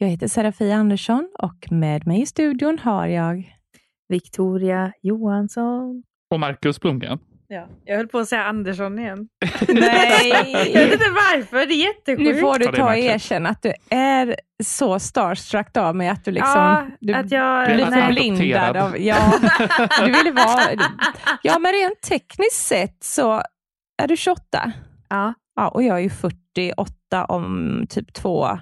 Jag heter Serafia Andersson och med mig i studion har jag Victoria Johansson. Och Marcus Blomgren. Ja, jag höll på att säga Andersson igen. Nej. jag vet inte varför, det är jättesjukt. Nu får du ta och erkänna att du är så starstruck av mig att du liksom ja, du att jag... blir förblindad av... Ja, du ville vara... Ja, men rent tekniskt sett så är du 28. Ja, Ja, och jag är ju 48 om typ två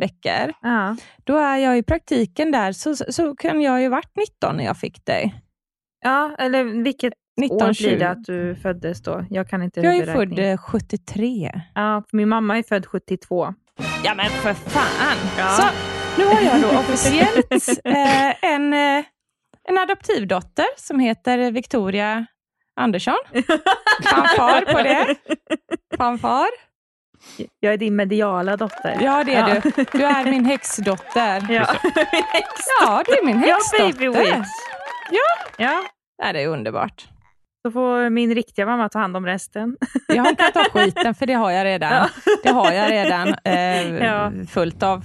veckor. ja. Då är jag i praktiken där, så, så kan jag ju varit 19 när jag fick dig. ja, eller vilket 19, år blir 20. det att du föddes då? Jag kan inte Jag är född eh, 73. Ja, för min mamma är född 72. Ja, men för fan! Ja. Så, nu har jag då officiellt eh, en, eh, en adoptivdotter som heter Victoria Andersson. Fanfar på det. Fanfar. Jag är din mediala dotter. Ja, det är Ja. du. Du är min häxdotter. Ja, Ja, du är min ja häxdotter. baby witch. Ja. ja. Ja, det är underbart. Så får min riktiga mamma ta hand om resten. Jag har inte tagit skiten, för det har jag redan. Ja. Det har jag redan eh, Ja. fullt av.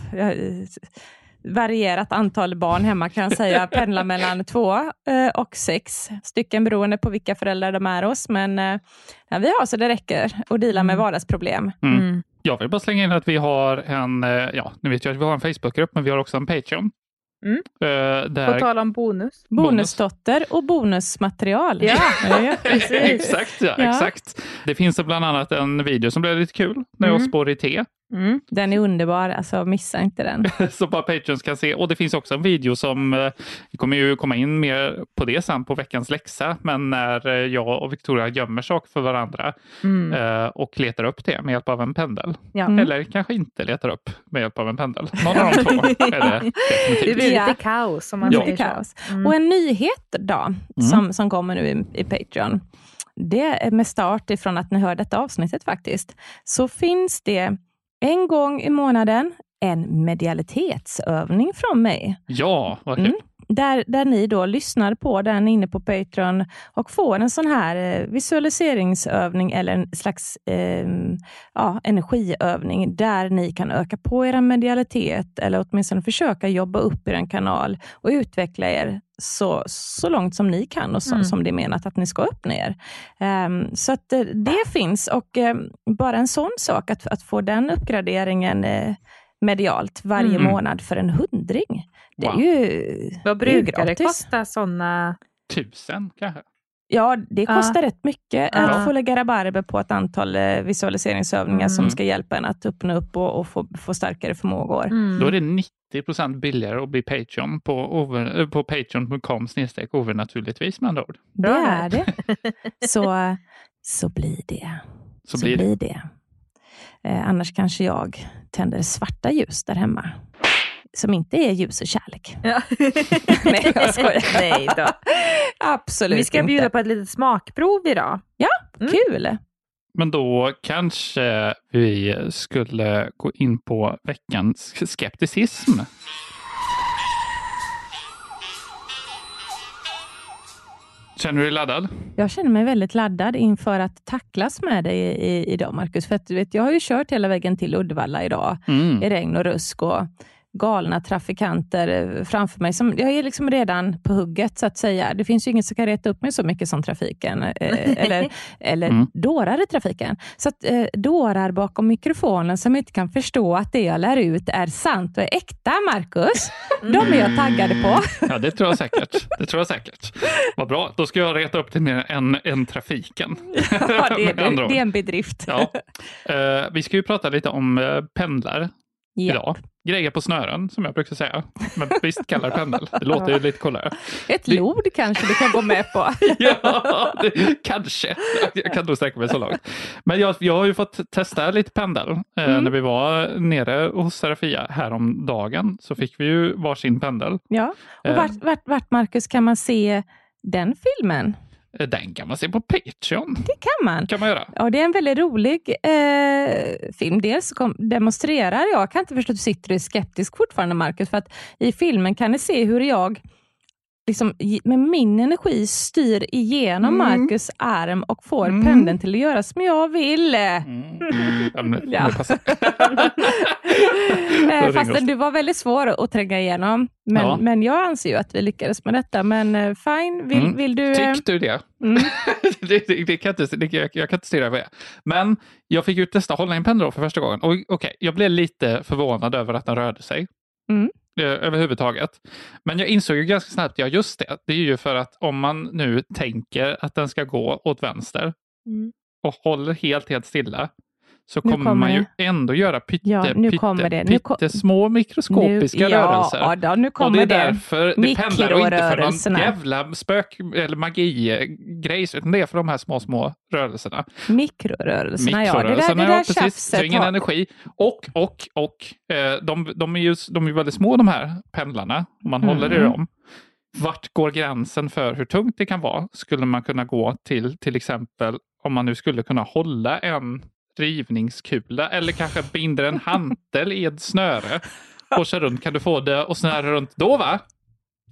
Jag, varierat antal barn hemma kan jag säga. Pendlar mellan två eh, och sex stycken beroende på vilka föräldrar de är hos. Men eh, ja, vi har så det räcker att deala med vardagsproblem. Mm. Mm. Jag vill bara slänga in att vi har en, eh, ja, nu vet jag att vi har en Facebookgrupp, men vi har också en Patreon. Mm. Eh, På där, tal om bonus. Bonusdotter och bonusmaterial. Ja, Ja. precis. exakt, ja, Ja. exakt. Det finns bland annat en video som blev lite kul när jag Mm. spår i te. Mm. Den är underbar, alltså missa inte den. som bara Patreons kan se. Och det finns också en video som, eh, vi kommer ju komma in mer på det sen på veckans läxa, men när eh, jag och Victoria gömmer saker för varandra Mm. eh, och letar upp det med hjälp av en pendel. Ja. Mm. Eller kanske inte letar upp med hjälp av en pendel. Någon av de två är det Det blir lite kaos om man Ja. säger så. kaos. Mm. Och en nyhet då, som, som kommer nu i, i Patreon. Det är med start ifrån att ni hör detta avsnittet faktiskt. Så finns det en gång i månaden en medialitetsövning från mig. Ja, vad kul. Mm. Där, där ni då lyssnar på den inne på Patreon och får en sån här eh, visualiseringsövning eller en slags eh, ja, energiövning där ni kan öka på er medialitet eller åtminstone försöka jobba upp er kanal och utveckla er så, så långt som ni kan och så, Mm. som det är menat att ni ska öppna er. Ehm, så att eh, det finns och eh, bara en sån sak att, att få den uppgraderingen eh, medialt varje Mm. månad för en hundring. Det är Wow. ju Vad är ju brukar det kosta sådana? Tusen kanske? Ja, det kostar rätt mycket Ja. att få lägga rabarber på ett antal eh, visualiseringsövningar Mm. som ska hjälpa en att öppna upp och, och få, få starkare förmågor. Mm. Då är det 90 procent billigare att bli Patreon på, over, eh, på patreon.com snedstreck naturligtvis med andra ord. Det är det. Så, så blir det. Så, blir det. det. Eh, annars kanske jag tänder svarta ljus där hemma. Som inte är ljus och kärlek. Ja. Nej, jag skojar. Nej då. Absolut Vi ska inte. bjuda på ett litet smakprov idag. Mm. Kul! Men då kanske vi skulle gå in på veckans skepticism. Känner du dig laddad? Jag känner mig väldigt laddad inför att tacklas med dig idag, Marcus. För att, du vet, jag har ju kört hela vägen till Uddevalla idag Mm. i regn och rusk. Och galna trafikanter eh, framför mig. Som, jag är liksom redan på hugget, så att säga. Det finns ju inget som kan reta upp mig så mycket som trafiken, eh, eller, eller mm. dårar i trafiken. Så att eh, dårar bakom mikrofonen som inte kan förstå att det jag lär ut är sant och är äkta, Marcus. De är jag taggade på. Ja, det tror jag säkert. Det tror jag säkert. Vad bra, då ska jag reta upp det mer än, än trafiken. Ja, det, det, det är en bedrift. Ja. Uh, vi ska ju prata lite om uh, pendlar yep. idag. Grejer på snören, som jag brukar säga. Men visst kallar pendel. Det låter ju lite coolare. Ett det... lod kanske du kan gå med på. ja, det, kanske. Jag kan nog sträcka mig så långt. Men jag, jag har ju fått testa lite pendel. Eh, mm. när vi var nere hos Serafia häromdagen så fick vi ju varsin pendel. Ja, och vart, vart, vart Marcus kan man se den filmen? Eh, den kan man se på Patreon. Det kan man. kan man göra. Ja, det är en väldigt rolig eh, film. Dels kom, demonstrerar jag, kan inte förstå att du sitter och är skeptisk fortfarande Marcus, för att i filmen kan ni se hur jag liksom, med min energi styr igenom mm. Marcus arm och får mm. pendeln till att göra som jag vill. Mm. Mm. Ja. Eh, fastän du var väldigt svår att tränga igenom. Men, ja. men jag anser ju att vi lyckades med detta. Men uh, fine, vill, mm. vill du... Uh... Tyck du det? Mm. det, det, det, kan inte, det, jag, jag kan inte styra över det. Men jag fick ju testa hålla en pendel för första gången. Och, okay, jag blev lite förvånad över att den rörde sig. Eh, överhuvudtaget. Men jag insåg ju ganska snabbt, ja just det, det är ju för att om man nu tänker att den ska gå åt vänster mm. och håller helt, helt stilla så kommer, kommer man ju ändå göra pytte, ja, nu pytte, kommer det. Nu pyttesmå mikroskopiska nu, rörelser. Ja, då, nu kommer och det är därför det, det pendlar och inte för någon jävla spök eller magi-grej, utan det är för de här små, små rörelserna. Mikrorörelserna, Mikrorörelserna ja. Det där, det där ja, precis. Så ingen energi. Och, och, och eh, de, de, är ju de är väldigt små de här pendlarna, om man mm. håller i dem. Vart går gränsen för hur tungt det kan vara? Skulle man kunna gå till till exempel om man nu skulle kunna hålla en drivningskula eller kanske binder en hantel i ett snöre och kör runt. Kan du få det och snöra runt då va?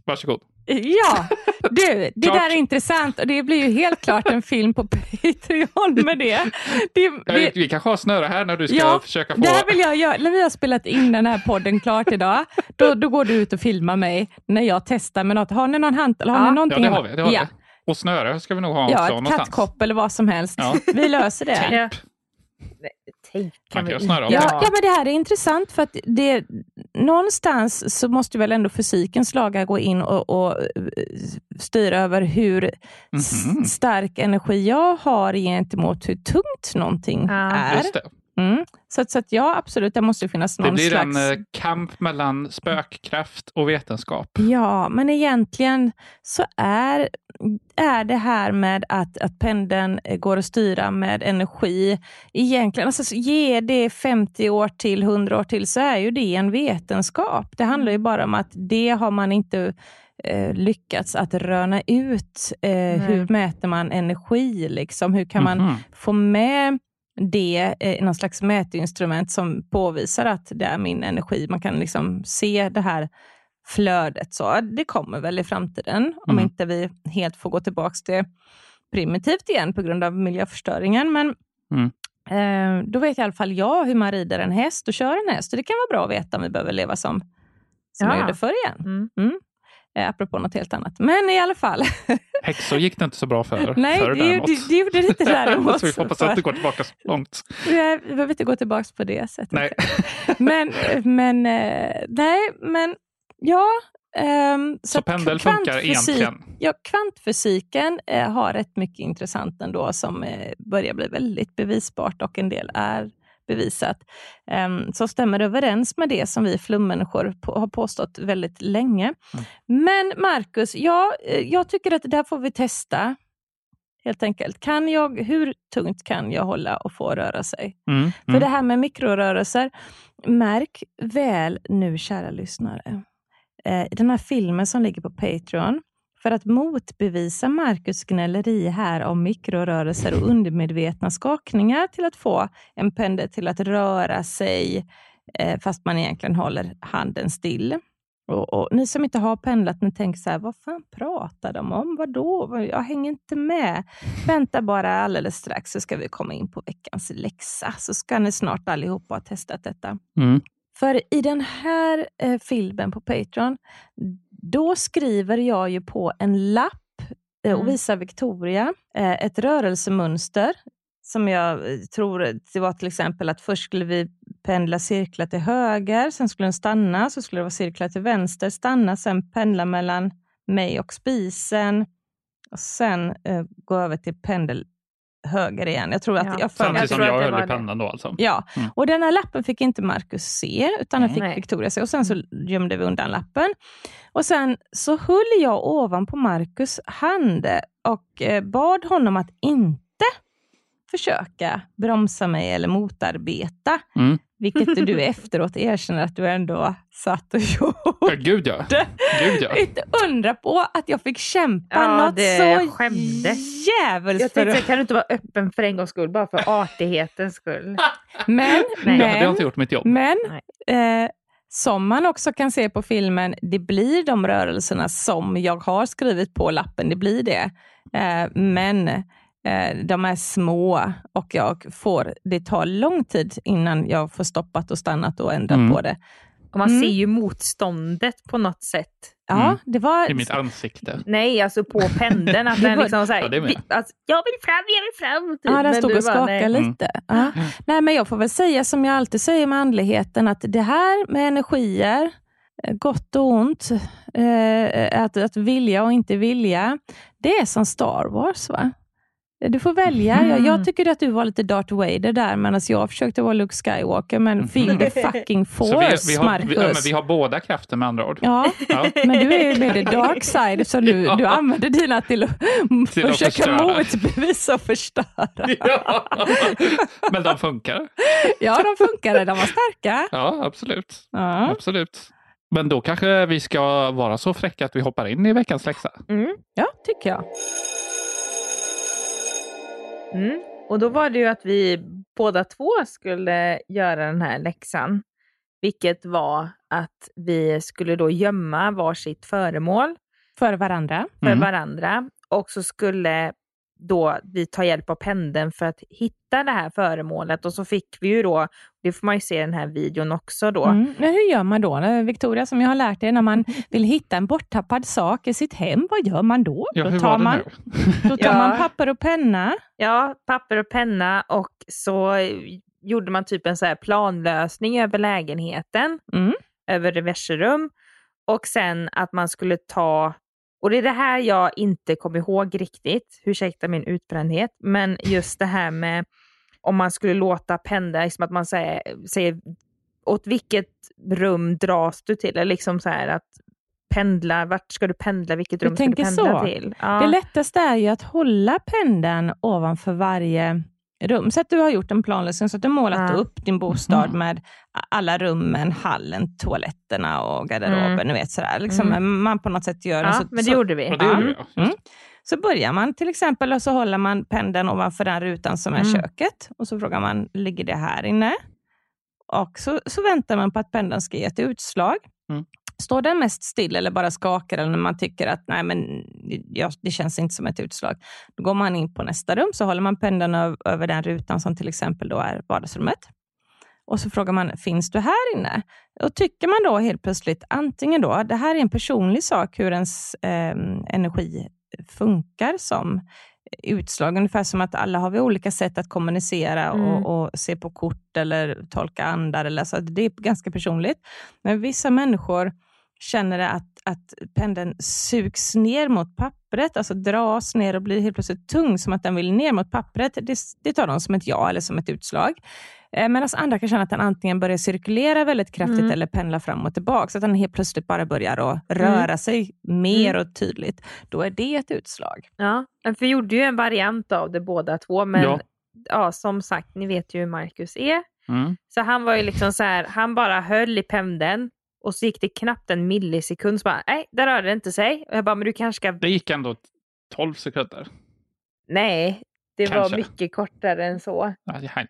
Varsågod. Ja, du, det där är intressant och det blir ju helt klart en film på Patreon med det. det, det... Vi kanske har snöre här när du ska ja, försöka få... Det här vill jag göra. När vi har spelat in den här podden klart idag, då, då går du ut och filmar mig när jag testar med något. Har ni någon hantel? Har ja. ni någonting? Ja, det har vi. Det har ja. vi. Och snöre ska vi nog ha ja, också. Ja, ett kattkopp eller vad som helst. Ja. Vi löser det. Tejp. Tejp kan kan ja, ja, men det här är intressant för att det, någonstans så måste väl ändå fysikens lagar gå in och, och styra över hur mm -hmm. stark energi jag har gentemot hur tungt någonting ja. är. Mm. Så, så att ja, absolut, det måste finnas någon slags... Det blir en eh, kamp mellan spökkraft och vetenskap. Ja, men egentligen så är, är det här med att, att pendeln går att styra med energi, egentligen, alltså ge det 50 år till, 100 år till, så är ju det en vetenskap. Det handlar ju bara om att det har man inte eh, lyckats att röna ut. Eh, hur mäter man energi? Liksom? Hur kan man mm -hmm. få med det är någon slags mätinstrument som påvisar att det är min energi. Man kan liksom se det här flödet. Så det kommer väl i framtiden, mm. om inte vi helt får gå tillbaka till primitivt igen på grund av miljöförstöringen. Men mm. eh, då vet i alla fall jag hur man rider en häst och kör en häst. Och det kan vara bra att veta om vi behöver leva som, som ja. jag gjorde förr igen. Mm. Eh, apropå något helt annat. Men i alla fall. Häxor gick det inte så bra för. Nej, för det, det, det gjorde det inte däremot. så vi får hoppas att det går tillbaka så långt. Vi behöver inte gå tillbaka på det sättet. Nej. men, men, eh, nej, men ja. Um, så, så pendel funkar egentligen? Ja, kvantfysiken eh, har rätt mycket intressant ändå som eh, börjar bli väldigt bevisbart och en del är bevisat, um, så stämmer överens med det som vi flummänniskor på, har påstått väldigt länge. Mm. Men Marcus, ja, eh, jag tycker att det där får vi testa. Helt enkelt. Kan jag, hur tungt kan jag hålla och få röra sig? Mm, mm. För det här med mikrorörelser, märk väl nu kära lyssnare, eh, den här filmen som ligger på Patreon, för att motbevisa Marcus gnälleri här om mikrorörelser och undermedvetna skakningar till att få en pendel till att röra sig eh, fast man egentligen håller handen still. Och, och, Ni som inte har pendlat, ni tänker så här, vad fan pratar de om? Vadå? Jag hänger inte med. Vänta bara alldeles strax så ska vi komma in på veckans läxa. Så ska ni snart allihopa ha testat detta. Mm. För i den här eh, filmen på Patreon, då skriver jag ju på en lapp eh, och Mm. visar Victoria eh, ett rörelsemönster som jag eh, tror det var till exempel att först skulle vi pendla cirklar till höger, sen skulle den stanna, så skulle det vara cirklar till vänster, stanna, sen pendla mellan mig och spisen och sen eh, gå över till pendel höger igen. Jag tror att Ja. jag för Samtidigt att som jag att det höll i pennan då alltså. Ja, Mm. och den här lappen fick inte Marcus se, utan den fick Nej. Victoria se. Och sen så gömde vi undan lappen. Och sen så höll jag ovanpå Marcus hand och eh, bad honom att inte försöka bromsa mig eller motarbeta. Mm. Vilket du efteråt erkänner att du ändå satt och Ja, gjorde. gud ja. Gud ja. Inte undra på att jag fick kämpa Ja, något det så skämdes. djävulskt Jag för tänkte, kan du inte vara öppen för en gångs skull, bara för artighetens skull? Men, Nej. Jag hade men inte gjort mitt jobb. Men eh, som man också kan se på filmen, det blir de rörelserna som jag har skrivit på lappen, det blir det. Eh, men de är små och jag får, det tar lång tid innan jag får stoppat och stannat och ändrat Mm. på det. Och man Mm. ser ju motståndet på något sätt. Ja, Mm. det var... I mitt ansikte. Nej, alltså på pendeln. Att den liksom så här, Ja, vi- alltså, jag vill fram, jag vill fram. Typ. Ja, den stod och skakade lite. Ja. Nej, men jag får väl säga som jag alltid säger med andligheten, att det här med energier, eh, gott och ont, eh, att, att vilja och inte vilja, det är som Star Wars. va? Du får välja. Jag, Mm. jag tycker att du var lite Darth Vader där, medan jag försökte vara Luke Skywalker, men feel the fucking Så vi, force, vi, har, Marcus. vi, ja, vi har båda krafter med andra ord. Ja, Ja. men du är ju med the dark side, så du, Ja. du använder dina till att Till att försöka förstöra. motbevisa och förstöra. Ja. Men de funkar. Ja, de funkade. De var starka. Ja, absolut. Absolut. Men då kanske vi ska vara så fräcka att vi hoppar in i veckans läxa. Mm. ja, tycker jag. Mm. Och då var det ju att vi båda två skulle göra den här läxan. Vilket var att vi skulle då gömma varsitt föremål För varandra. för Mm. varandra. Och så skulle då vi ta hjälp av pendeln för att hitta det här föremålet. Och så fick vi ju då, det får man ju se i den här videon också då. Mm. Men hur gör man då? Eh, Victoria, som jag har lärt dig, när man vill hitta en borttappad sak i sitt hem, vad gör man då? Ja, då tar, man, då tar Ja. man papper och penna. Ja, papper och penna och så eh, gjorde man typ en så här planlösning över lägenheten, Mm. över reverserum och sen att man skulle ta, och det är det här jag inte kommer ihåg riktigt, ursäkta min utbrändhet, men just det här med om man skulle låta pendla, liksom att man säger, säger åt vilket rum dras du till? Eller liksom så här att pendla, vart ska du pendla, vilket Du rum ska du pendla så. till? Ja. Det lättaste är ju att hålla pendeln ovanför varje rum. Så att du har gjort en planlösning, så att du har målat Ja. upp din bostad Mhm. med alla rummen, hallen, toaletterna och garderoben. Mm. Ni vet, sådär. Liksom, Mm. Man på något sätt gör ja, så, men det så, gjorde vi. Ja, det gjorde vi. Så börjar man till exempel och så håller man pendeln ovanför den rutan som är Mm. köket och så frågar man, ligger det här inne? Och så, så väntar man på att pendeln ska ge ett utslag. Mm. Står den mest still eller bara skakar eller när man tycker att nej men ja, det känns inte som ett utslag. Då går man in på nästa rum så håller man pendeln över, över den rutan som till exempel då är vardagsrummet. Och så frågar man, finns du här inne? Och tycker man då helt plötsligt antingen då, det här är en personlig sak hur ens eh, energi funkar som utslag. Ungefär som att alla har vi olika sätt att kommunicera Mm. och, och se på kort eller tolka andar. Eller så. Det är ganska personligt. Men vissa människor känner att, att pendeln sugs ner mot pappret, alltså dras ner och blir helt plötsligt tung, som att den vill ner mot pappret. Det, det tar de som ett ja eller som ett utslag. Eh, Medan andra kan känna att den antingen börjar cirkulera väldigt kraftigt Mm. eller pendla fram och tillbaka, så att den helt plötsligt bara börjar att röra sig mer och tydligt. Då är det ett utslag. Ja, för vi gjorde ju en variant av det båda två, men Ja. ja. som sagt, ni vet ju hur Marcus är. Mm. Så han var ju liksom så här, han bara höll i pendeln och så gick det knappt en millisekund, så bara, nej, där rörde det inte sig. Och jag bara, men du kanske ska... Det gick ändå 12 sekunder. Nej, det Kanske. var mycket kortare än så. Ja,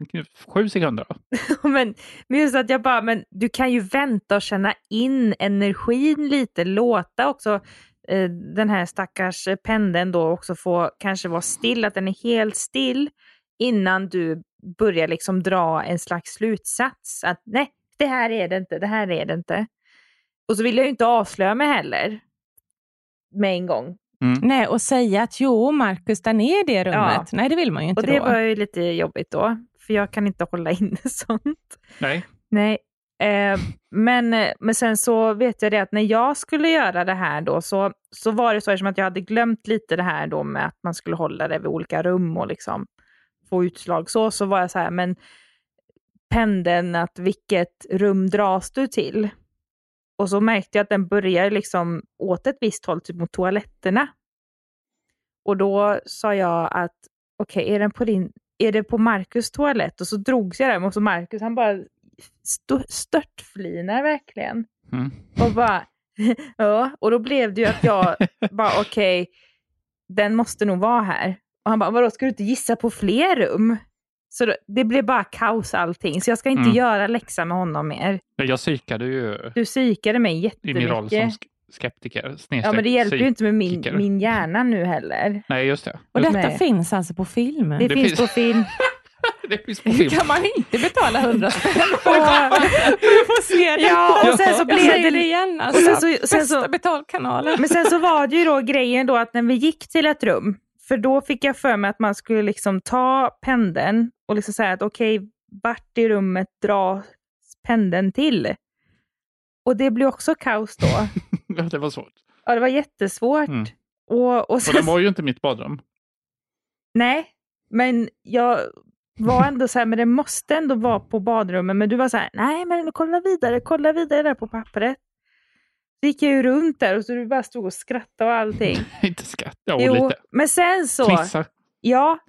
Sju sekunder då? men, men just att jag bara, men du kan ju vänta och känna in energin lite, låta också eh, den här stackars pendeln då också få kanske vara still, att den är helt still innan du börjar liksom dra en slags slutsats. Att nej, det här är det inte, det här är det inte. Och så vill jag ju inte avslöja mig heller med en gång. Mm. Nej, och säga att jo, Markus, den är i det rummet. Ja. Nej, det vill man ju inte Och det då. var ju lite jobbigt då, för jag kan inte hålla inne sånt. Nej. Nej. Eh, men, men sen så vet jag det att när jag skulle göra det här då så, så var det så som att jag hade glömt lite det här då med att man skulle hålla det vid olika rum och liksom få utslag. Så, så var jag så här, men pendeln, att vilket rum dras du till? Och så märkte jag att den började liksom åt ett visst håll, typ mot toaletterna. Och då sa jag att okej, okay, är, den på är det på Markus toalett? Och så drogs jag där och så Markus han bara störtflinar verkligen. Mm. Och bara, ja. Och då blev det ju att jag bara okej, okay, den måste nog vara här. Och han bara, vadå ska du inte gissa på fler rum? Så då, det blev bara kaos allting, så jag ska inte mm. göra läxa med honom mer. Jag psykade ju. Du psykade mig jättemycket. I min roll som skeptiker. Ja, men det hjälper ju inte med min, min hjärna nu heller. Nej, just det. Och detta Nej. finns alltså på film? Det, det finns, finns på film. det finns på film. kan man inte betala hundra spänn för att få se det? Ja, och sen så blev det... det igen. Alltså. Och sen så, sen så, betalkanalen. Men sen så var det ju då grejen då att när vi gick till ett rum, för då fick jag för mig att man skulle liksom ta pendeln och liksom säga att okej, okay, vart i rummet dras pendeln till? Och det blev också kaos då. ja, det var svårt. Ja, det var jättesvårt. Mm. Och, och, sen... och det var ju inte mitt badrum. Nej, men jag var ändå så här, men det måste ändå vara på badrummet. Men du var så här, nej men kolla vidare, kolla vidare där på pappret. Så gick jag ju runt där och så du bara stod och skrattade och allting. inte skratta, ja, jo, lite. Men sen så... Knissa. Ja.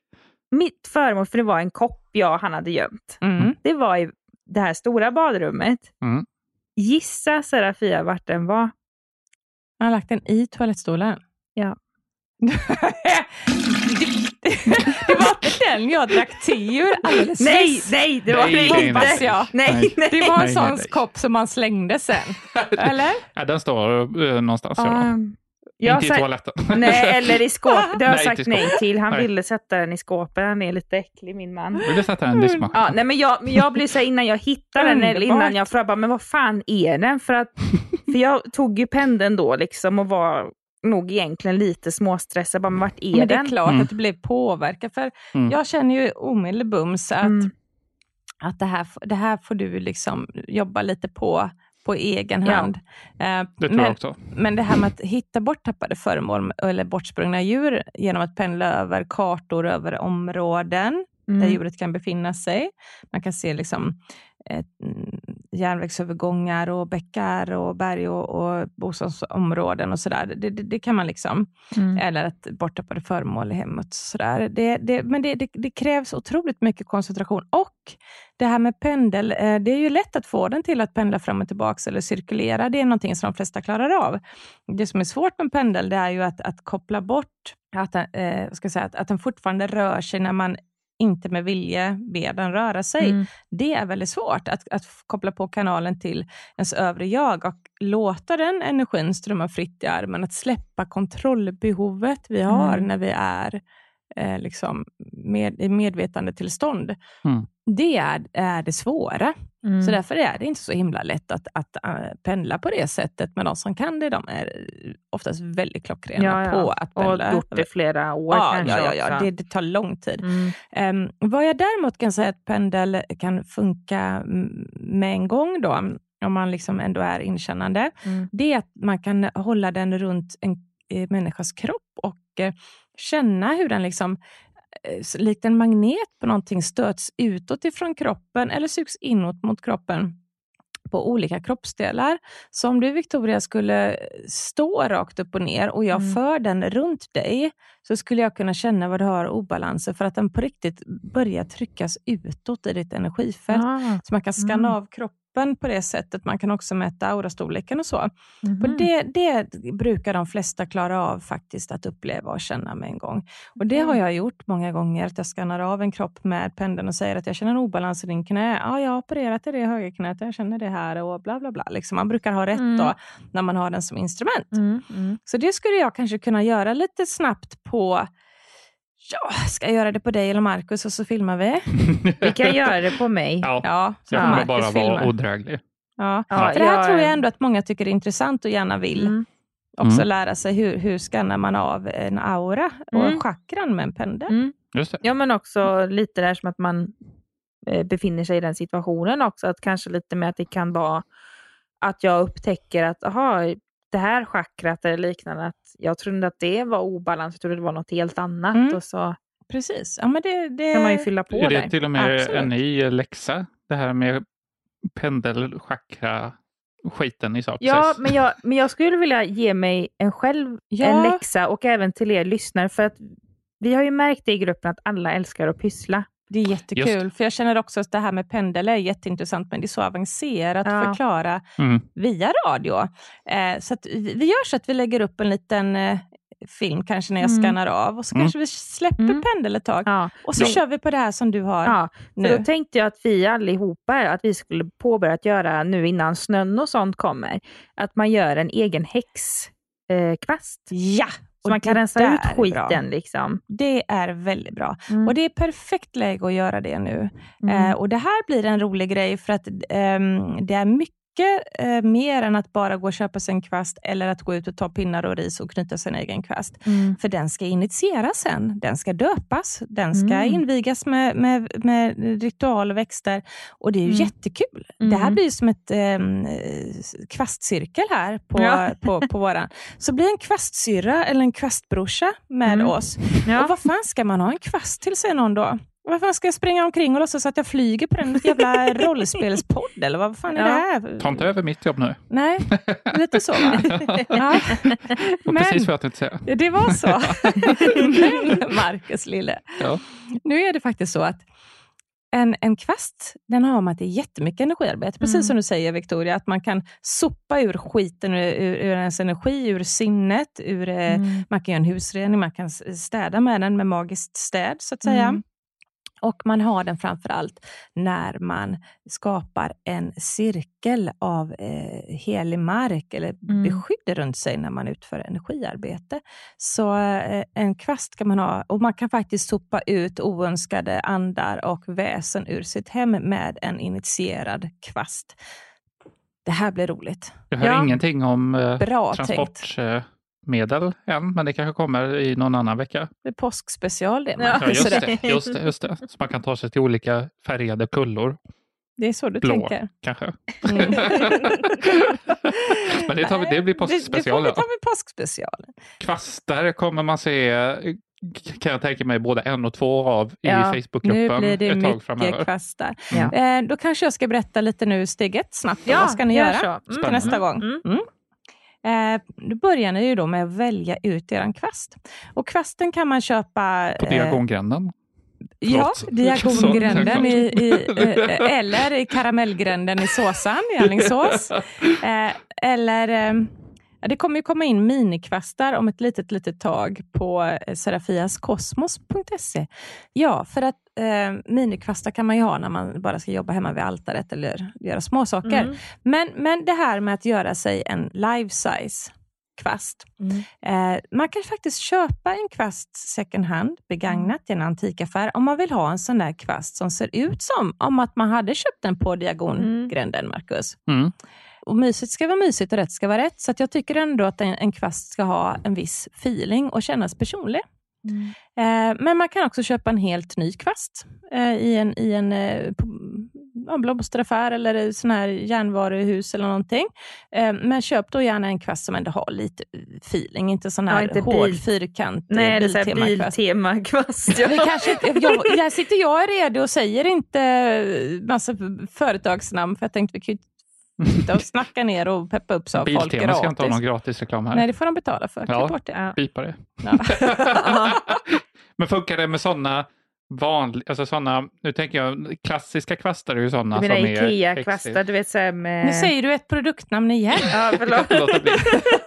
mitt föremål, för det var en kopp jag han hade gömt. Mm. Det var i det här stora badrummet. Mm. Gissa Serafia vart den var? Han har lagt den i toalettstolen. Ja. det var inte den jag drack te ur alldeles Nej, nyss. nej, det var nej, det inte. Hoppas jag. Nej, nej. Det var en sån kopp som man slängde sen. Eller? Ja, den står uh, någonstans. Um, ja. Inte i toaletten. Nej, eller i skåpet. Det har jag sagt nej till. Han nej. ville sätta den i skåpet. Han är lite äcklig, min man. Ville sätta den i diskmaskinen? Ja, nej, men jag, men jag blir så här, innan jag hittar den, eller innan jag frågar, men vad fan är den? För, att, för jag tog ju pendeln då liksom och var nog egentligen lite småstressad. Bara, men vart är men det den? är klart mm. att du blev påverkad. För mm. jag känner ju omedelbums att, mm. att det, här, det här får du liksom jobba lite på på egen hand. Ja, det tror men, jag också. Men det här med att hitta borttappade föremål eller bortsprungna djur genom att pendla över kartor över områden mm. där djuret kan befinna sig. Man kan se liksom eh, järnvägsövergångar och bäckar och berg och, och bostadsområden och sådär. Det, det, det, kan man liksom. Mm. Eller ett borttappade föremål i hemmet. Sådär. Det, det, men det, det, krävs otroligt mycket koncentration. Och det här med pendel, eh, det är ju lätt att få den till att pendla fram och tillbaka eller cirkulera. Det är någonting som de flesta klarar av. Det som är svårt med pendel, det är ju att, att koppla bort att, eh, ska säga, att, att den fortfarande rör sig när man inte med vilje ber den röra sig. Mm. Det är väldigt svårt att, att koppla på kanalen till ens övre jag och låta den energin strömma fritt i armen. Att släppa kontrollbehovet vi har mm. när vi är eh, liksom med, medvetandetillstånd. Mm. Det är, är det svåra. Mm. Så därför är det inte så himla lätt att, att uh, pendla på det sättet. Men de som kan det, de är oftast väldigt klockrena ja, ja. på att pendla. Och gjort det flera år ja, kanske Ja, ja, ja. Det, det, tar lång tid. Mm. Um, vad jag däremot kan säga att pendel kan funka med en gång då, om man liksom ändå är inkännande, mm. det är att man kan hålla den runt en eh, människas kropp och eh, känna hur den liksom eh, likt en magnet på någonting stöts utåt ifrån kroppen eller sugs inåt mot kroppen på olika kroppsdelar. Så om du Victoria skulle stå rakt upp och ner och jag mm. för den runt dig, så skulle jag kunna känna vad du har obalanser för att den på riktigt börjar tryckas utåt i ditt energifält. Ah. Så man kan skanna mm. av kroppen kroppen på det sättet. Man kan också mäta aurastorleken och så. Mm. På det, det brukar de flesta klara av faktiskt att uppleva och känna med en gång. Och Det har jag gjort många gånger, att jag skannar av en kropp med pendeln och säger att jag känner en obalans i din knä. Ja, jag har opererat i det högerknät, jag känner det här och bla bla bla. Liksom man brukar ha rätt mm. då, när man har den som instrument. Mm. mm. Så det skulle jag kanske kunna göra lite snabbt på Ja, ska jag göra det på dig eller Marcus och så filmar vi? Vi kan göra det på mig. Ja, Ja, så jag kommer bara vara filma. odräglig. Ja. Ja, För det här jag- tror jag ändå att många tycker är intressant och gärna vill Mm. också Mm. lära sig hur, hur skannar man av en aura och Mm. chakran med en pendel. Mm. Just det. Ja, men också lite där som att man eh, befinner sig i den situationen också. Att kanske lite med att det kan vara att jag upptäcker att aha, det här chakrat eller liknande, att jag trodde att det var obalans, jag trodde det var något helt annat. Mm. Och så Precis. Ja, men det, det... kan man ju fylla på Är det där. till och med Absolut. en ny läxa? Det här med pendel, chakra, skiten ni sa Ja, men jag, men jag skulle vilja ge mig en själv Ja. en läxa och även till er lyssnare. För att vi har ju märkt det i gruppen att alla älskar att pyssla. Det är jättekul, för jag känner också att det här med pendel är jätteintressant, men det är så avancerat att Ja. förklara Mm. via radio. Eh, så att vi gör så att vi lägger upp en liten eh, film kanske när jag Mm. skannar av och så Mm. kanske vi släpper Mm. pendel ett tag. Ja, Och så Ja. kör vi på det här som du har ja. För nu. då tänkte jag att vi allihopa, att vi skulle påbörja att göra nu innan snön och sånt kommer, att man gör en egen häxkvast. Eh. Ja! Så och man kan rensa ut skiten. Liksom. Det är väldigt bra. Mm. Och det är perfekt läge att göra det nu. Mm. Eh, och det här blir en rolig grej för att ehm, det är mycket eh, mer än att bara gå och köpa sig en kvast eller att gå ut och ta pinnar och ris och knyta sin egen kvast. Mm. För den ska initieras sen. Den ska döpas. Den ska Mm. invigas med, med, med ritual och växter. Och det är ju Mm. jättekul. Mm. Det här blir ju som ett eh, kvastcirkel här på, Ja. på, på våran. Så blir en kvastsyrra eller en kvastbrorsa med Mm. oss. Ja. Och vad fan ska man ha en kvast till, säger någon då? Vad fan ska jag springa omkring och låtsas att jag flyger på den? Jävla rollspelspodd eller vad fan är Ja. det här? Ta inte över mitt jobb nu. Nej, lite så va? Ja. Men- precis vad jag tänkte säga. Det var så. Men Marcus lille, Ja. nu är det faktiskt så att en, en kvast, den har man till jättemycket energiarbete. Precis Mm. som du säger Victoria, att man kan sopa ur skiten ur, ur, ur ens energi, ur sinnet, ur, eh, Mm. man kan göra en husrening, man kan städa med den med magiskt städ så att säga. Mm. Och man har den framför allt när man skapar en cirkel av eh, helig mark eller Mm. beskydd runt sig när man utför energiarbete. Så eh, en kvast kan man ha och man kan faktiskt sopa ut oönskade andar och väsen ur sitt hem med en initierad kvast. Det här blir roligt. Jag hör Ja. ingenting om eh, Bra tänkt. Transportmedel än, men det kanske kommer i någon annan vecka. Det är påskspecial det. Ja. Just det, just det, just det. Så man kan ta sig till olika färgade kullor. det är så du Blå, tänker. kanske. Mm. Men det, tar vi, det blir Det, det påskspecial. får vi ta med påskspecial. Kvastar kommer man se, kan jag tänka mig, både en och två av i Ja, Nu Facebookgruppen blir det ett tag mycket framöver. kvastar. Ja. Eh, då kanske jag ska berätta lite nu steget snabbt. Ja, Vad ska ni gör göra så. Mm. nästa gång? Eh, då börjar ni ju då med att välja ut er kvast. Och kvasten kan man köpa... På eh, diagongränden. Ja, diagongränden i, i, Såklart. eh, eller i karamellgränden i Såsan i Alingsås. Eh, eller, eh, det kommer ju komma in minikvastar om ett litet, litet tag på eh, serafiaskosmos.se. Ja, för att eh, minikvastar kan man ju ha när man bara ska jobba hemma vid altaret eller göra små saker. Mm. Men, men det här med att göra sig en life size kvast. Mm. Eh, man kan faktiskt köpa en kvast second hand, begagnat i en antikaffär, om man vill ha en sån där kvast som ser ut som om att man hade köpt den på diagongränden, Marcus. Mm. Och mysigt ska vara mysigt och rätt ska vara rätt. Så att jag tycker ändå att en, en kvast ska ha en viss feeling och kännas personlig. Mm. Eh, men man kan också köpa en helt ny kvast eh, i en, i en eh, ja, blomsteraffär eller sån här järnvaruhus eller någonting. Eh, men köp då gärna en kvast som ändå har lite feeling, inte sån Ja, här inte hård bil- fyrkant Nej, eh, det är Biltema-kvast. Vi kanske, jag, här sitter jag redo och säger inte massa företagsnamn, för jag tänkte vi kan ju inte och snacka ner och peppa upp så av folk Biltema ska inte ha någon gratis. gratis reklam här. Nej, det får de betala för. Ja. Klipp bort det. Ja. Pipa det. Ja. Men funkar det med sådana vanliga, alltså sådana, nu tänker jag klassiska kvastar är ju sådana Du som menar är... Ikea-kvastar, du vet såhär med... Nu säger du ett produktnamn igen. Ja, förlåt. Låt bli.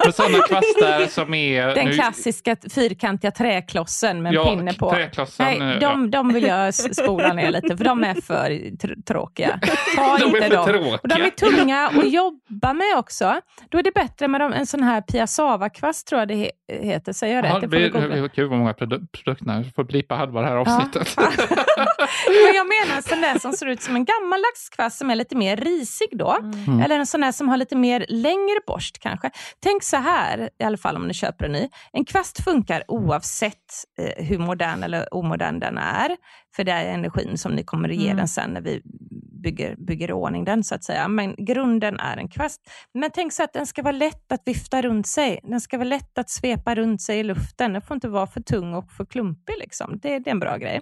Men sådana kvastar som är... Den nu- klassiska fyrkantiga träklossen med en ja, pinne på. Träklossen, Nej, eh, de, de vill jag s- spola ner lite, för de är för tr- tråkiga. Ta De är inte för dem. tråkiga. Och de är tunga att jobba med också. Då är det bättre med en sån här piassava-kvast, tror jag det he- heter. Säger jag Ja, rätt? det Det får du blir, googla. gud vad många produ- produktnamn. Jag får blipa halva det här Ja. Men jag menar en sån där som ser ut som en gammaldags kvast som är lite mer risig då. Mm. Eller en sån där som har lite mer längre borst kanske. Tänk så här, i alla fall om ni köper en ny. En kvast funkar oavsett eh, hur modern eller omodern den är. För det är energin som ni kommer att ge Mm. den sen när vi bygger, bygger i ordning den så att säga. Men grunden är en kvast. Men tänk så att den ska vara lätt att vifta runt sig. Den ska vara lätt att svepa runt sig i luften. Den får inte vara för tung och för klumpig. Liksom. Det, det är en bra grej.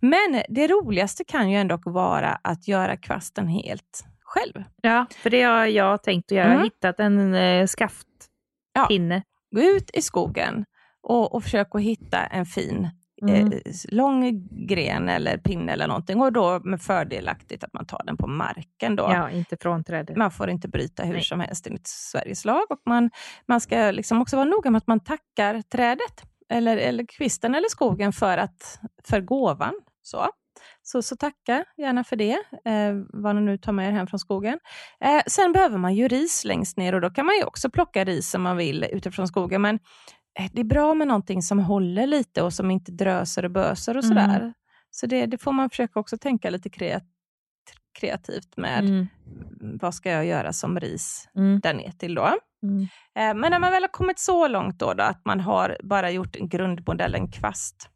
Men det roligaste kan ju ändå vara att göra kvasten helt själv. Ja, för det har jag tänkt att göra. Jag har Mm. hittat en eh, Ja. skaftpinne. Gå ut i skogen och, och försök att hitta en fin Mm. eh, lång gren eller pinne eller någonting. Och då med fördelaktigt att man tar den på marken. Då. Ja, inte från trädet. Man får inte bryta hur Nej. som helst enligt Sveriges lag. Och man, man ska liksom också vara noga med att man tackar trädet, eller, eller kvisten eller skogen för, att, för gåvan. Så. Så, så tacka gärna för det, eh, vad ni nu tar med er hem från skogen. Eh, sen behöver man ju ris längst ner och då kan man ju också plocka ris om man vill utifrån skogen. Men det är bra med någonting som håller lite och som inte dröser och böser och Mm. sådär. Så det, det får man försöka också tänka lite kreat, kreativt med. Mm. Vad ska jag göra som ris Mm. där ner till då? Mm. Eh, Men när man väl har kommit så långt då, då att man har bara gjort en grundmodell, en kvast.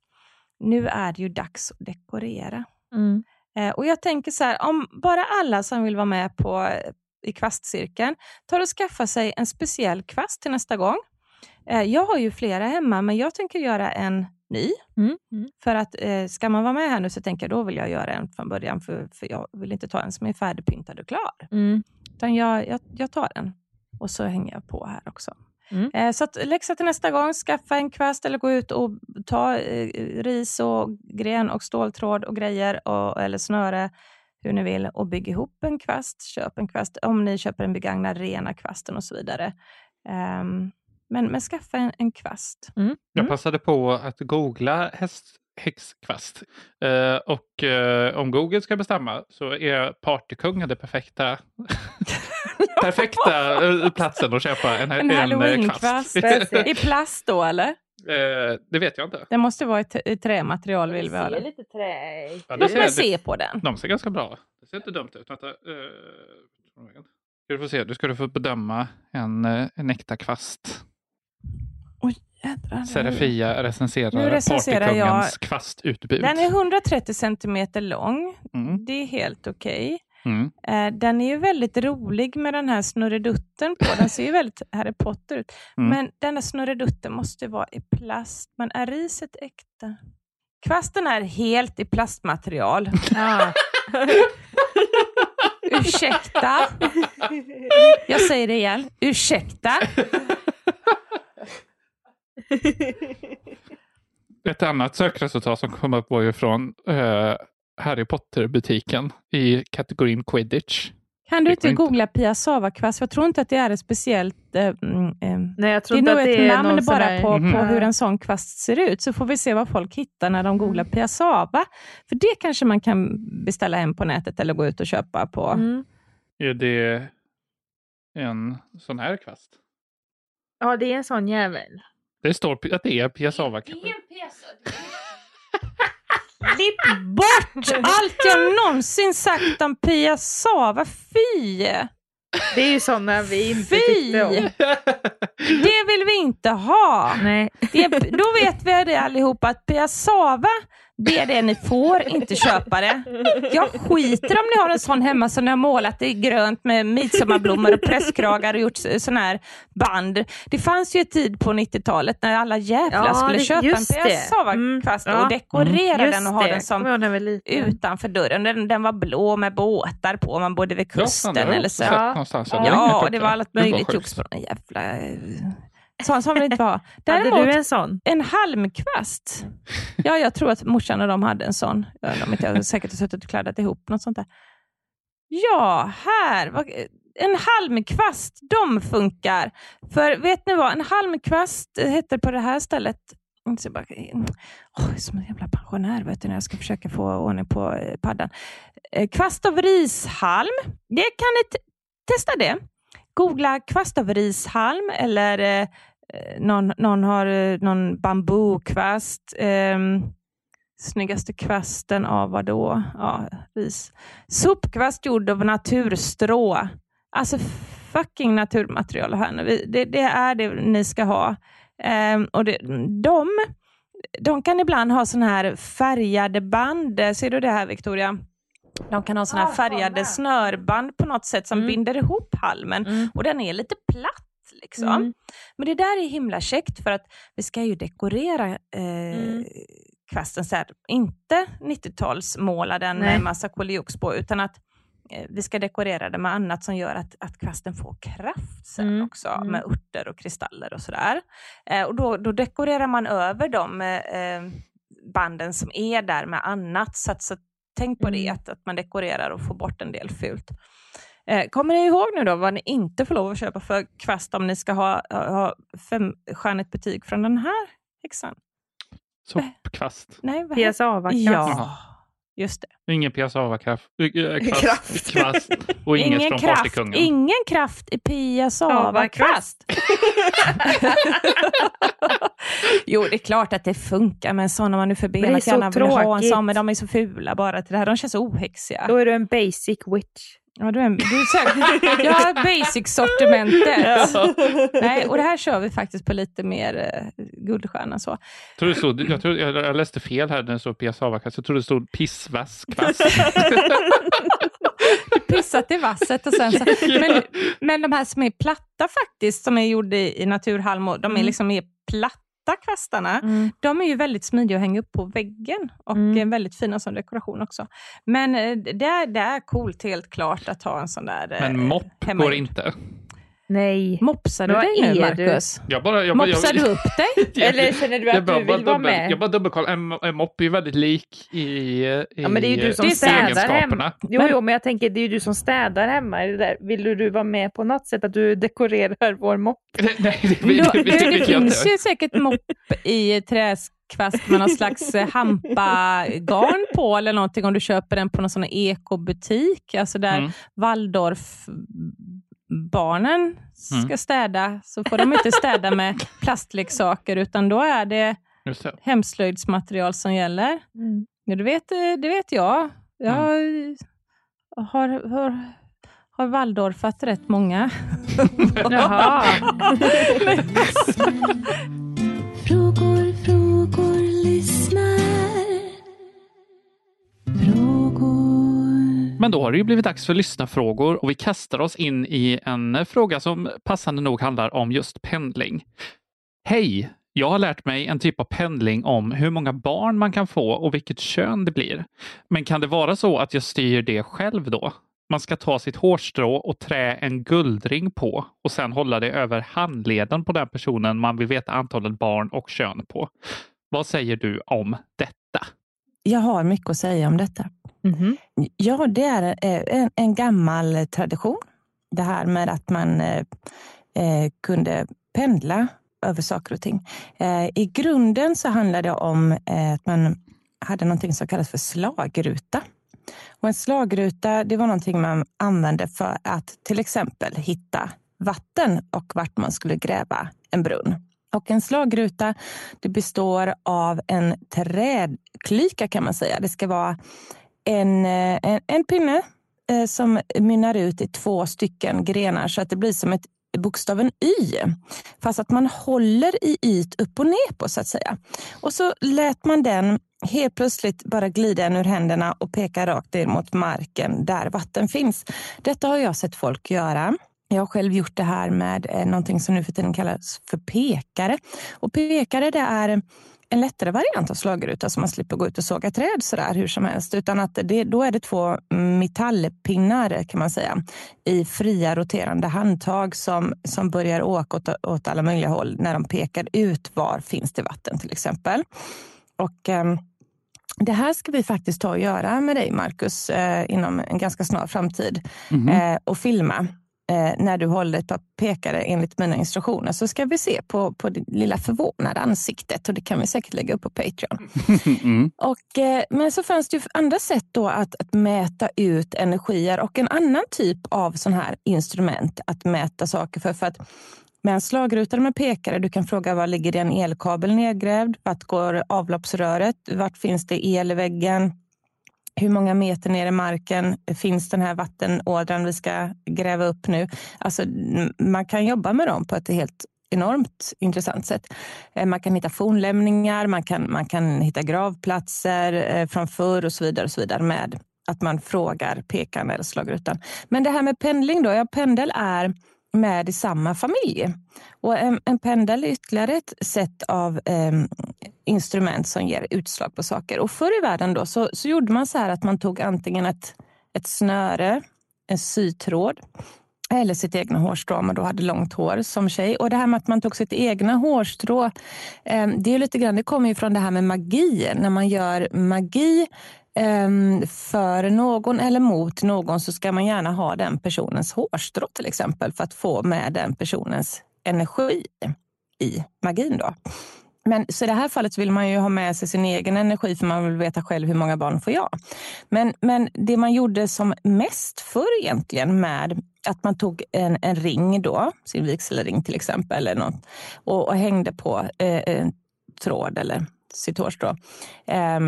Nu är det ju dags att dekorera. Mm. Eh, Och jag tänker så här, om bara alla som vill vara med på, eh, i kvastcirkeln tar och skaffar sig en speciell kvast till nästa gång. Eh, Jag har ju flera hemma, men jag tänker göra en ny. Mm. Mm. För att eh, ska man vara med här nu så tänker jag då vill jag göra en från början, för, för jag vill inte ta en som är färdigpyntad och klar. Mm. Utan jag, jag, jag tar den och så hänger jag på här också. Mm. Eh, så att läxa till nästa gång, skaffa en kvast eller gå ut och ta eh, ris och gren och ståltråd och grejer och, eller snöre hur ni vill och bygg ihop en kvast. Köp en kvast om ni köper en begagnad rena kvasten och så vidare. Ehm, men, men skaffa en, en kvast. Jag passade på att googla häst, häxkvast. Eh, och eh, om Google ska bestämma så är partykungen det perfekta perfekta eh, platsen att köpa en, En en, eh, kvast. I plast då eller? Eh, det vet jag inte. Det måste vara ett, ett trämaterial vill vi ha det. lite trä... Ja, Låt mig se på den. de ser ganska bra Det ser inte dumt ut. Vänta, eh, ska du få se, du ska du få bedöma en, eh, en äkta kvast. Oj, jädrar. Serafia Nu recenserar recenserar jag- partykungens kvastutbud. Den är 130 centimeter lång. Mm, Det är helt okej. mm. Eh, Den är ju väldigt rolig med den här snurredutten på. Den ser ju väldigt Harry Potter ut. Mm. Men den här snurredutten måste vara i plast. Men är riset äkta? Kvasten är helt i plastmaterial. Ursäkta? Jag säger det igen. Ursäkta? Ett annat sökresultat som kom upp var ju från eh, Harry Potter-butiken i kategorin Quidditch. Kan du Det inte googla piassavakvast? Jag tror inte att det är ett speciellt... Eh, mm, eh, Nej, jag det tror är inte nog att ett det är namn bara där- på, Mhm. på hur en sån kvast ser ut. Så får vi se vad folk hittar när de googlar piassava. För det kanske man kan beställa hem på nätet eller gå ut och köpa på. Mm. Är det en sån här kvast? Ja, det är en sån jävel. Det står att det är piassava. Klipp bort allt jag någonsin sagt om piassava. Fy! Det är ju såna vi inte Fy! tyckte om. Det vill vi inte ha. Nej. Det, då vet vi det allihopa att piassava, det är det ni får, inte köpa det. Jag skiter om ni har en sån hemma som ni har målat i grönt med midsommarblommor och presskragar och gjort sån här band. Det fanns ju en tid på 90-talet när alla jävlar Ja, skulle det- köpa en piassavakvast Mm, ja. och dekorera Just den och ha det. den som utanför dörren. Den, den var blå med båtar på, man bodde vid kusten eller så. Ja. Ja, det var allt möjligt jox på den jävla... Sån, sån vill inte vara. Däremot, hade du en sån? En halmkvast. Ja, jag tror att morsan och de hade en sån. De inte säkert har suttit och kladdat ihop något sånt där. Ja, här. En halmkvast, de funkar. För vet ni vad, en halmkvast heter på det här stället så bara, oh, som en jävla pensionär vet du, när jag ska försöka få ordning på eh, paddan. Eh, kvast av rishalm, det kan ni testa det. Googla kvast av rishalm eller eh, någon, någon har eh, någon bambukvast. Eh, snyggaste kvasten av vad då? Ja, ris. Sopkvast gjord av naturstrå. Alltså fucking naturmaterial här nu. Det, det är det ni ska ha. Um, och det, de, de kan ibland ha sådana här färgade band. Ser du det här Victoria? De kan ha såna här färgade snörband på något sätt som mm. binder ihop halmen mm. och den är lite platt. Liksom. Mm. Men det där är himla käckt för att vi ska ju dekorera eh, mm. kvasten så här, inte 90-talsmåla den Nej. med massa koliox på utan att Eh, vi ska dekorera det med annat som gör att, att kvasten får kraft sen mm. också, mm. med örter och kristaller och sådär. Eh, och då, då dekorerar man över de eh, banden som är där med annat. Så, att, så tänk på mm. det, att, att man dekorerar och får bort en del fult. Eh, kommer ni ihåg nu då vad ni inte får lov att köpa för kvast om ni ska ha, ha femstjärnigt betyg från den här häxan? Soppkvast? Nej, PSA-kvast? Ja. Just det. Ingen piassava-kraft. Kraft. Kvast. Och inget ingen från kraft, Partykungen. Ingen kraft i piassava-kvast. jo, det är klart att det funkar med sådana man nu förbenat gärna vill ha en sån, men de är så fula bara till det här. De känns ohexiga. Då är du en basic witch. Ja, du är, du är jag har basic-sortimentet. Ja. Nej, och det här kör vi faktiskt på lite mer uh, guldstjärna. Så. Tror du stod, jag, tror, jag läste fel här när det stod piassavakast. Jag trodde det stod pissvasskvast. Pissat i vasset och sen så. Men, men de här som är platta faktiskt, som är gjorda i, i naturhalm, de är mm. liksom mer platta platta kvastarna, mm. de är ju väldigt smidiga att hänga upp på väggen och mm. väldigt fina som dekoration också. Men eh, det är, det är coolt helt klart att ha en sån där Men mopp går inte? Nej. Mopsar du dig nu, Marcus? Jag bara, jag, Mopsar jag, du upp dig? Eller känner du att du vill vara med? Jag bara dubbelkollar. En, en mopp är ju väldigt lik i, i ja, men det är ju du som städar hemma. Jo, men, jo, men jag tänker det är ju du som städar hemma. Är det där? Vill du, du vara med på något sätt? Att du dekorerar vår mopp? Nej, det, det, det, det, det finns ju säkert mopp i träskvast med någon slags eh, hampagarn på eller någonting om du köper den på någon sån ekobutik. Alltså där mm. Waldorf barnen ska mm. städa så får de inte städa med plastleksaker utan då är det, hemslöjdsmaterial som gäller. Mm. Ja, det, vet, det vet jag. Jag mm. har, har, har Waldorfat rätt många. Jaha. frågor, frågor, lyssnar. Men då har det ju blivit dags för lyssnarfrågor och vi kastar oss in i en fråga som passande nog handlar om just pendling. Hej! Jag har lärt mig en typ av pendling om hur många barn man kan få och vilket kön det blir. Men kan det vara så att jag styr det själv då? Man ska ta sitt hårstrå och trä en guldring på och sen hålla det över handleden på den personen man vill veta antalet barn och kön på. Vad säger du om detta? Jag har mycket att säga om detta. Mm. Ja, det är eh, en, en, gammal tradition. Det här med att man eh, eh, kunde pendla över saker och ting. Eh, I grunden så handlar det om eh, att man hade någonting som kallas för slagruta. Och en slagruta det var någonting man använde för att till exempel hitta vatten och vart man skulle gräva en brunn. Och en slagruta det består av en trädklyka kan man säga. Det ska vara en, eh, en, en pinne eh, som mynnar ut i två stycken grenar så att det blir som ett bokstaven Y. Fast att man håller i Y upp och ner på så att säga. Och så lät man den helt plötsligt bara glida en ur händerna och peka rakt ner mot marken där vatten finns. Detta har jag sett folk göra. Jag har själv gjort det här med eh, någonting som nu för tiden kallas för pekare. Och pekare det är en lättare variant av slagruta så man slipper gå ut och såga träd sådär hur som helst. Utan att det, då är det två metallpinnar kan man säga i fria roterande handtag som, som börjar åka åt, åt alla möjliga håll när de pekar ut var finns det vatten till exempel. Och eh, det här ska vi faktiskt ta och göra med dig, Marcus, eh, inom en ganska snar framtid. Mm -hmm. eh, och filma eh, när du håller ett par pekare enligt mina instruktioner så ska vi se på, på det lilla förvånade ansiktet och det kan vi säkert lägga upp på Patreon. Mm. Och, eh, men så fanns det ju andra sätt då att, att mäta ut energier och en annan typ av sån här instrument att mäta saker för. för att med en slagruta med pekare, du kan fråga var ligger det en elkabel nedgrävd? Vart går avloppsröret? Vart finns det el i väggen? Hur många meter ner i marken finns den här vattenådran vi ska gräva upp nu? Alltså, man kan jobba med dem på ett helt enormt intressant sätt. Eh, man kan hitta fornlämningar, man kan, man kan hitta gravplatser eh, från förr och så vidare, och så vidare med att man frågar pekaren eller slagrutan. Men det här med pendling då, ja pendel är med i samma familj. Och en, en pendel är ytterligare ett sätt av eh, instrument som ger utslag på saker. Och förr i världen då, så, så gjorde man så här att man tog antingen ett, ett snöre, en sytråd eller sitt egna hårstrå om man då hade långt hår som tjej. Och det här med att man tog sitt egna hårstrå, eh, det är lite grann, det kommer ju från det här med magi. När man gör magi Ehm, för någon eller mot någon så ska man gärna ha den personens hårstrå till exempel för att få med den personens energi i magin. Då. Men så i det här fallet vill man ju ha med sig sin egen energi för man vill veta själv hur många barn får jag. Men, men det man gjorde som mest förr egentligen med att man tog en, en ring då, sin vigselring till exempel, eller något, och, och hängde på eh, en tråd eller sitt hårstrå. Eh,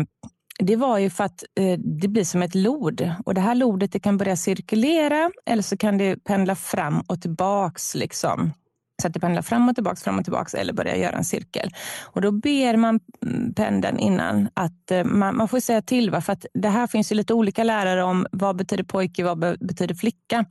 det var ju för att eh, det blir som ett lod. Och det här lodet det kan börja cirkulera eller så kan det pendla fram och tillbaks. Liksom. Så att det pendlar fram och tillbaks, fram och tillbaks eller börjar göra en cirkel. Och då ber man mm, pendeln innan att eh, man, man får säga till. Va? För att det här finns ju lite olika lärare om vad betyder pojke, vad betyder flicka.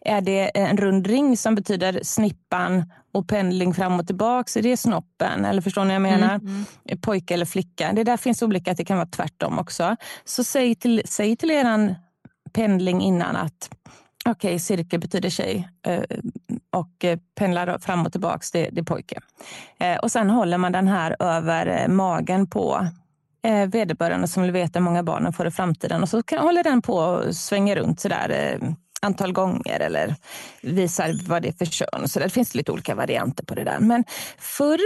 Är det en rund ring som betyder snippan och pendling fram och tillbaks, är det snoppen? Eller förstår ni vad jag menar? Mm, mm. Pojke eller flicka. Det där finns olika, det kan vara tvärtom också. Så säg till, säg till eran pendling innan att Okej, okay, cirkel betyder tjej eh, och eh, pendlar fram och tillbaka, det, det är pojke. Eh, och sen håller man den här över magen på vederbörande som vill veta hur många barn den får i framtiden. Och så kan, håller den på och svänger runt sådär antal gånger eller visar vad det är för kön. Så det finns lite olika varianter på det där. Men förr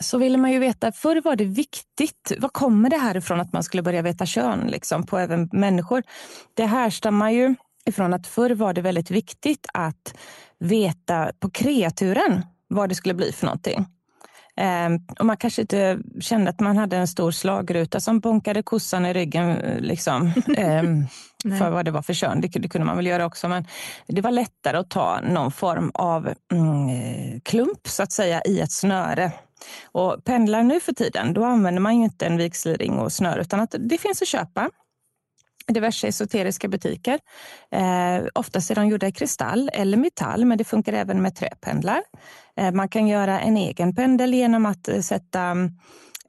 så ville man ju veta, förr var det viktigt. Var kommer det här ifrån att man skulle börja veta kön liksom, på även människor? Det härstammar ju ifrån att förr var det väldigt viktigt att veta på kreaturen vad det skulle bli för någonting. Um, och man kanske inte kände att man hade en stor slagruta som bonkade kossan i ryggen liksom, Nej. för vad det var för kön. Det, det, kunde man väl göra också, men det var lättare att ta någon form av mm, eh, klump så att säga i ett snöre. Och pendlar nu för tiden, då använder man ju inte en vigselring och snöre utan att det finns att köpa diverse esoteriska butiker. Eh, oftast är de gjorda i kristall eller metall, men det funkar även med träpendlar. Eh, man kan göra en egen pendel genom att eh, sätta mm,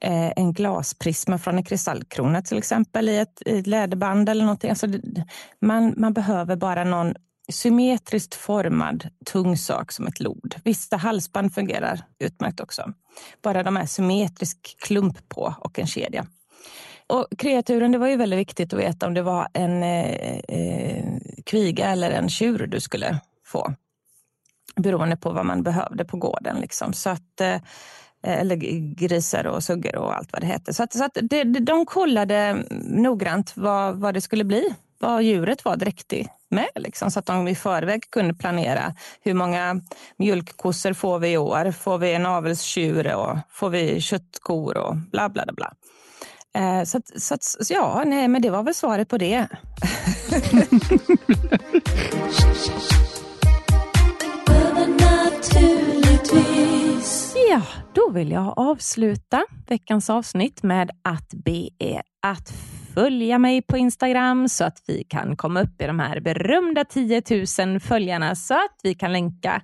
Eh, en glasprisma från en kristallkrona till exempel i ett, i ett läderband eller någonting. Alltså, man, man behöver bara någon symmetriskt formad tung sak som ett lod. Vissa halsband fungerar utmärkt också. Bara de är symmetrisk klump på och en kedja. Och kreaturen, det var ju väldigt viktigt att veta om det var en eh, eh, kviga eller en tjur du skulle få. Beroende på vad man behövde på gården. Liksom. Så att, eh, Eh, eller grisar och suggor och allt vad det heter. Så, att, så att det, de kollade noggrant vad, vad det skulle bli, vad djuret var dräktig med. Liksom, så att de i förväg kunde planera. Hur många mjölkkossor får vi i år? Får vi en avelstjur och får vi köttkor och bla bla bla. Eh, så, att, så, att, så, ja, nej, men det var väl svaret på det. ja, då vill jag avsluta veckans avsnitt med att be er att följa mig på Instagram så att vi kan komma upp i de här berömda 10 000 följarna så att vi kan länka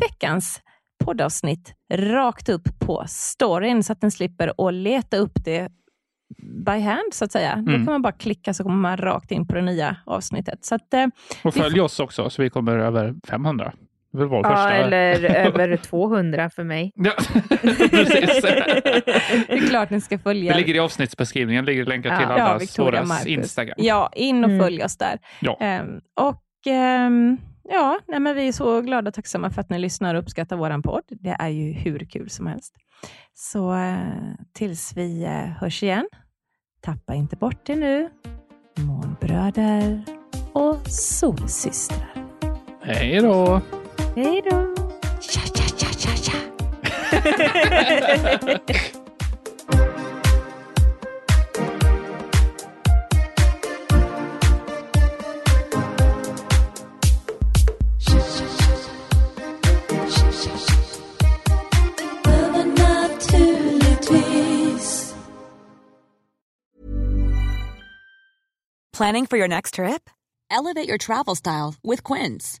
veckans poddavsnitt rakt upp på storyn så att den slipper att leta upp det by hand, så att säga. Mm. Då kan man bara klicka så kommer man rakt in på det nya avsnittet. Så att, eh, och följ oss också så vi kommer över 500. Det var ja, första... eller över 200 för mig. Ja, precis. det är klart ni ska följa. Det ligger i avsnittsbeskrivningen, ligger länkar ja, till allas ja, våras Instagram. Ja, in och mm. följ oss där. Ja. Um, och um, ja, nej, men vi är så glada och tacksamma för att ni lyssnar och uppskattar vår podd. Det är ju hur kul som helst. Så uh, tills vi uh, hörs igen, tappa inte bort det nu. Månbröder och solsystrar. Hej då! Hej då! Tja, tja, tja, tja, tja. Planning for your next trip? Elevate your travel style with Quince.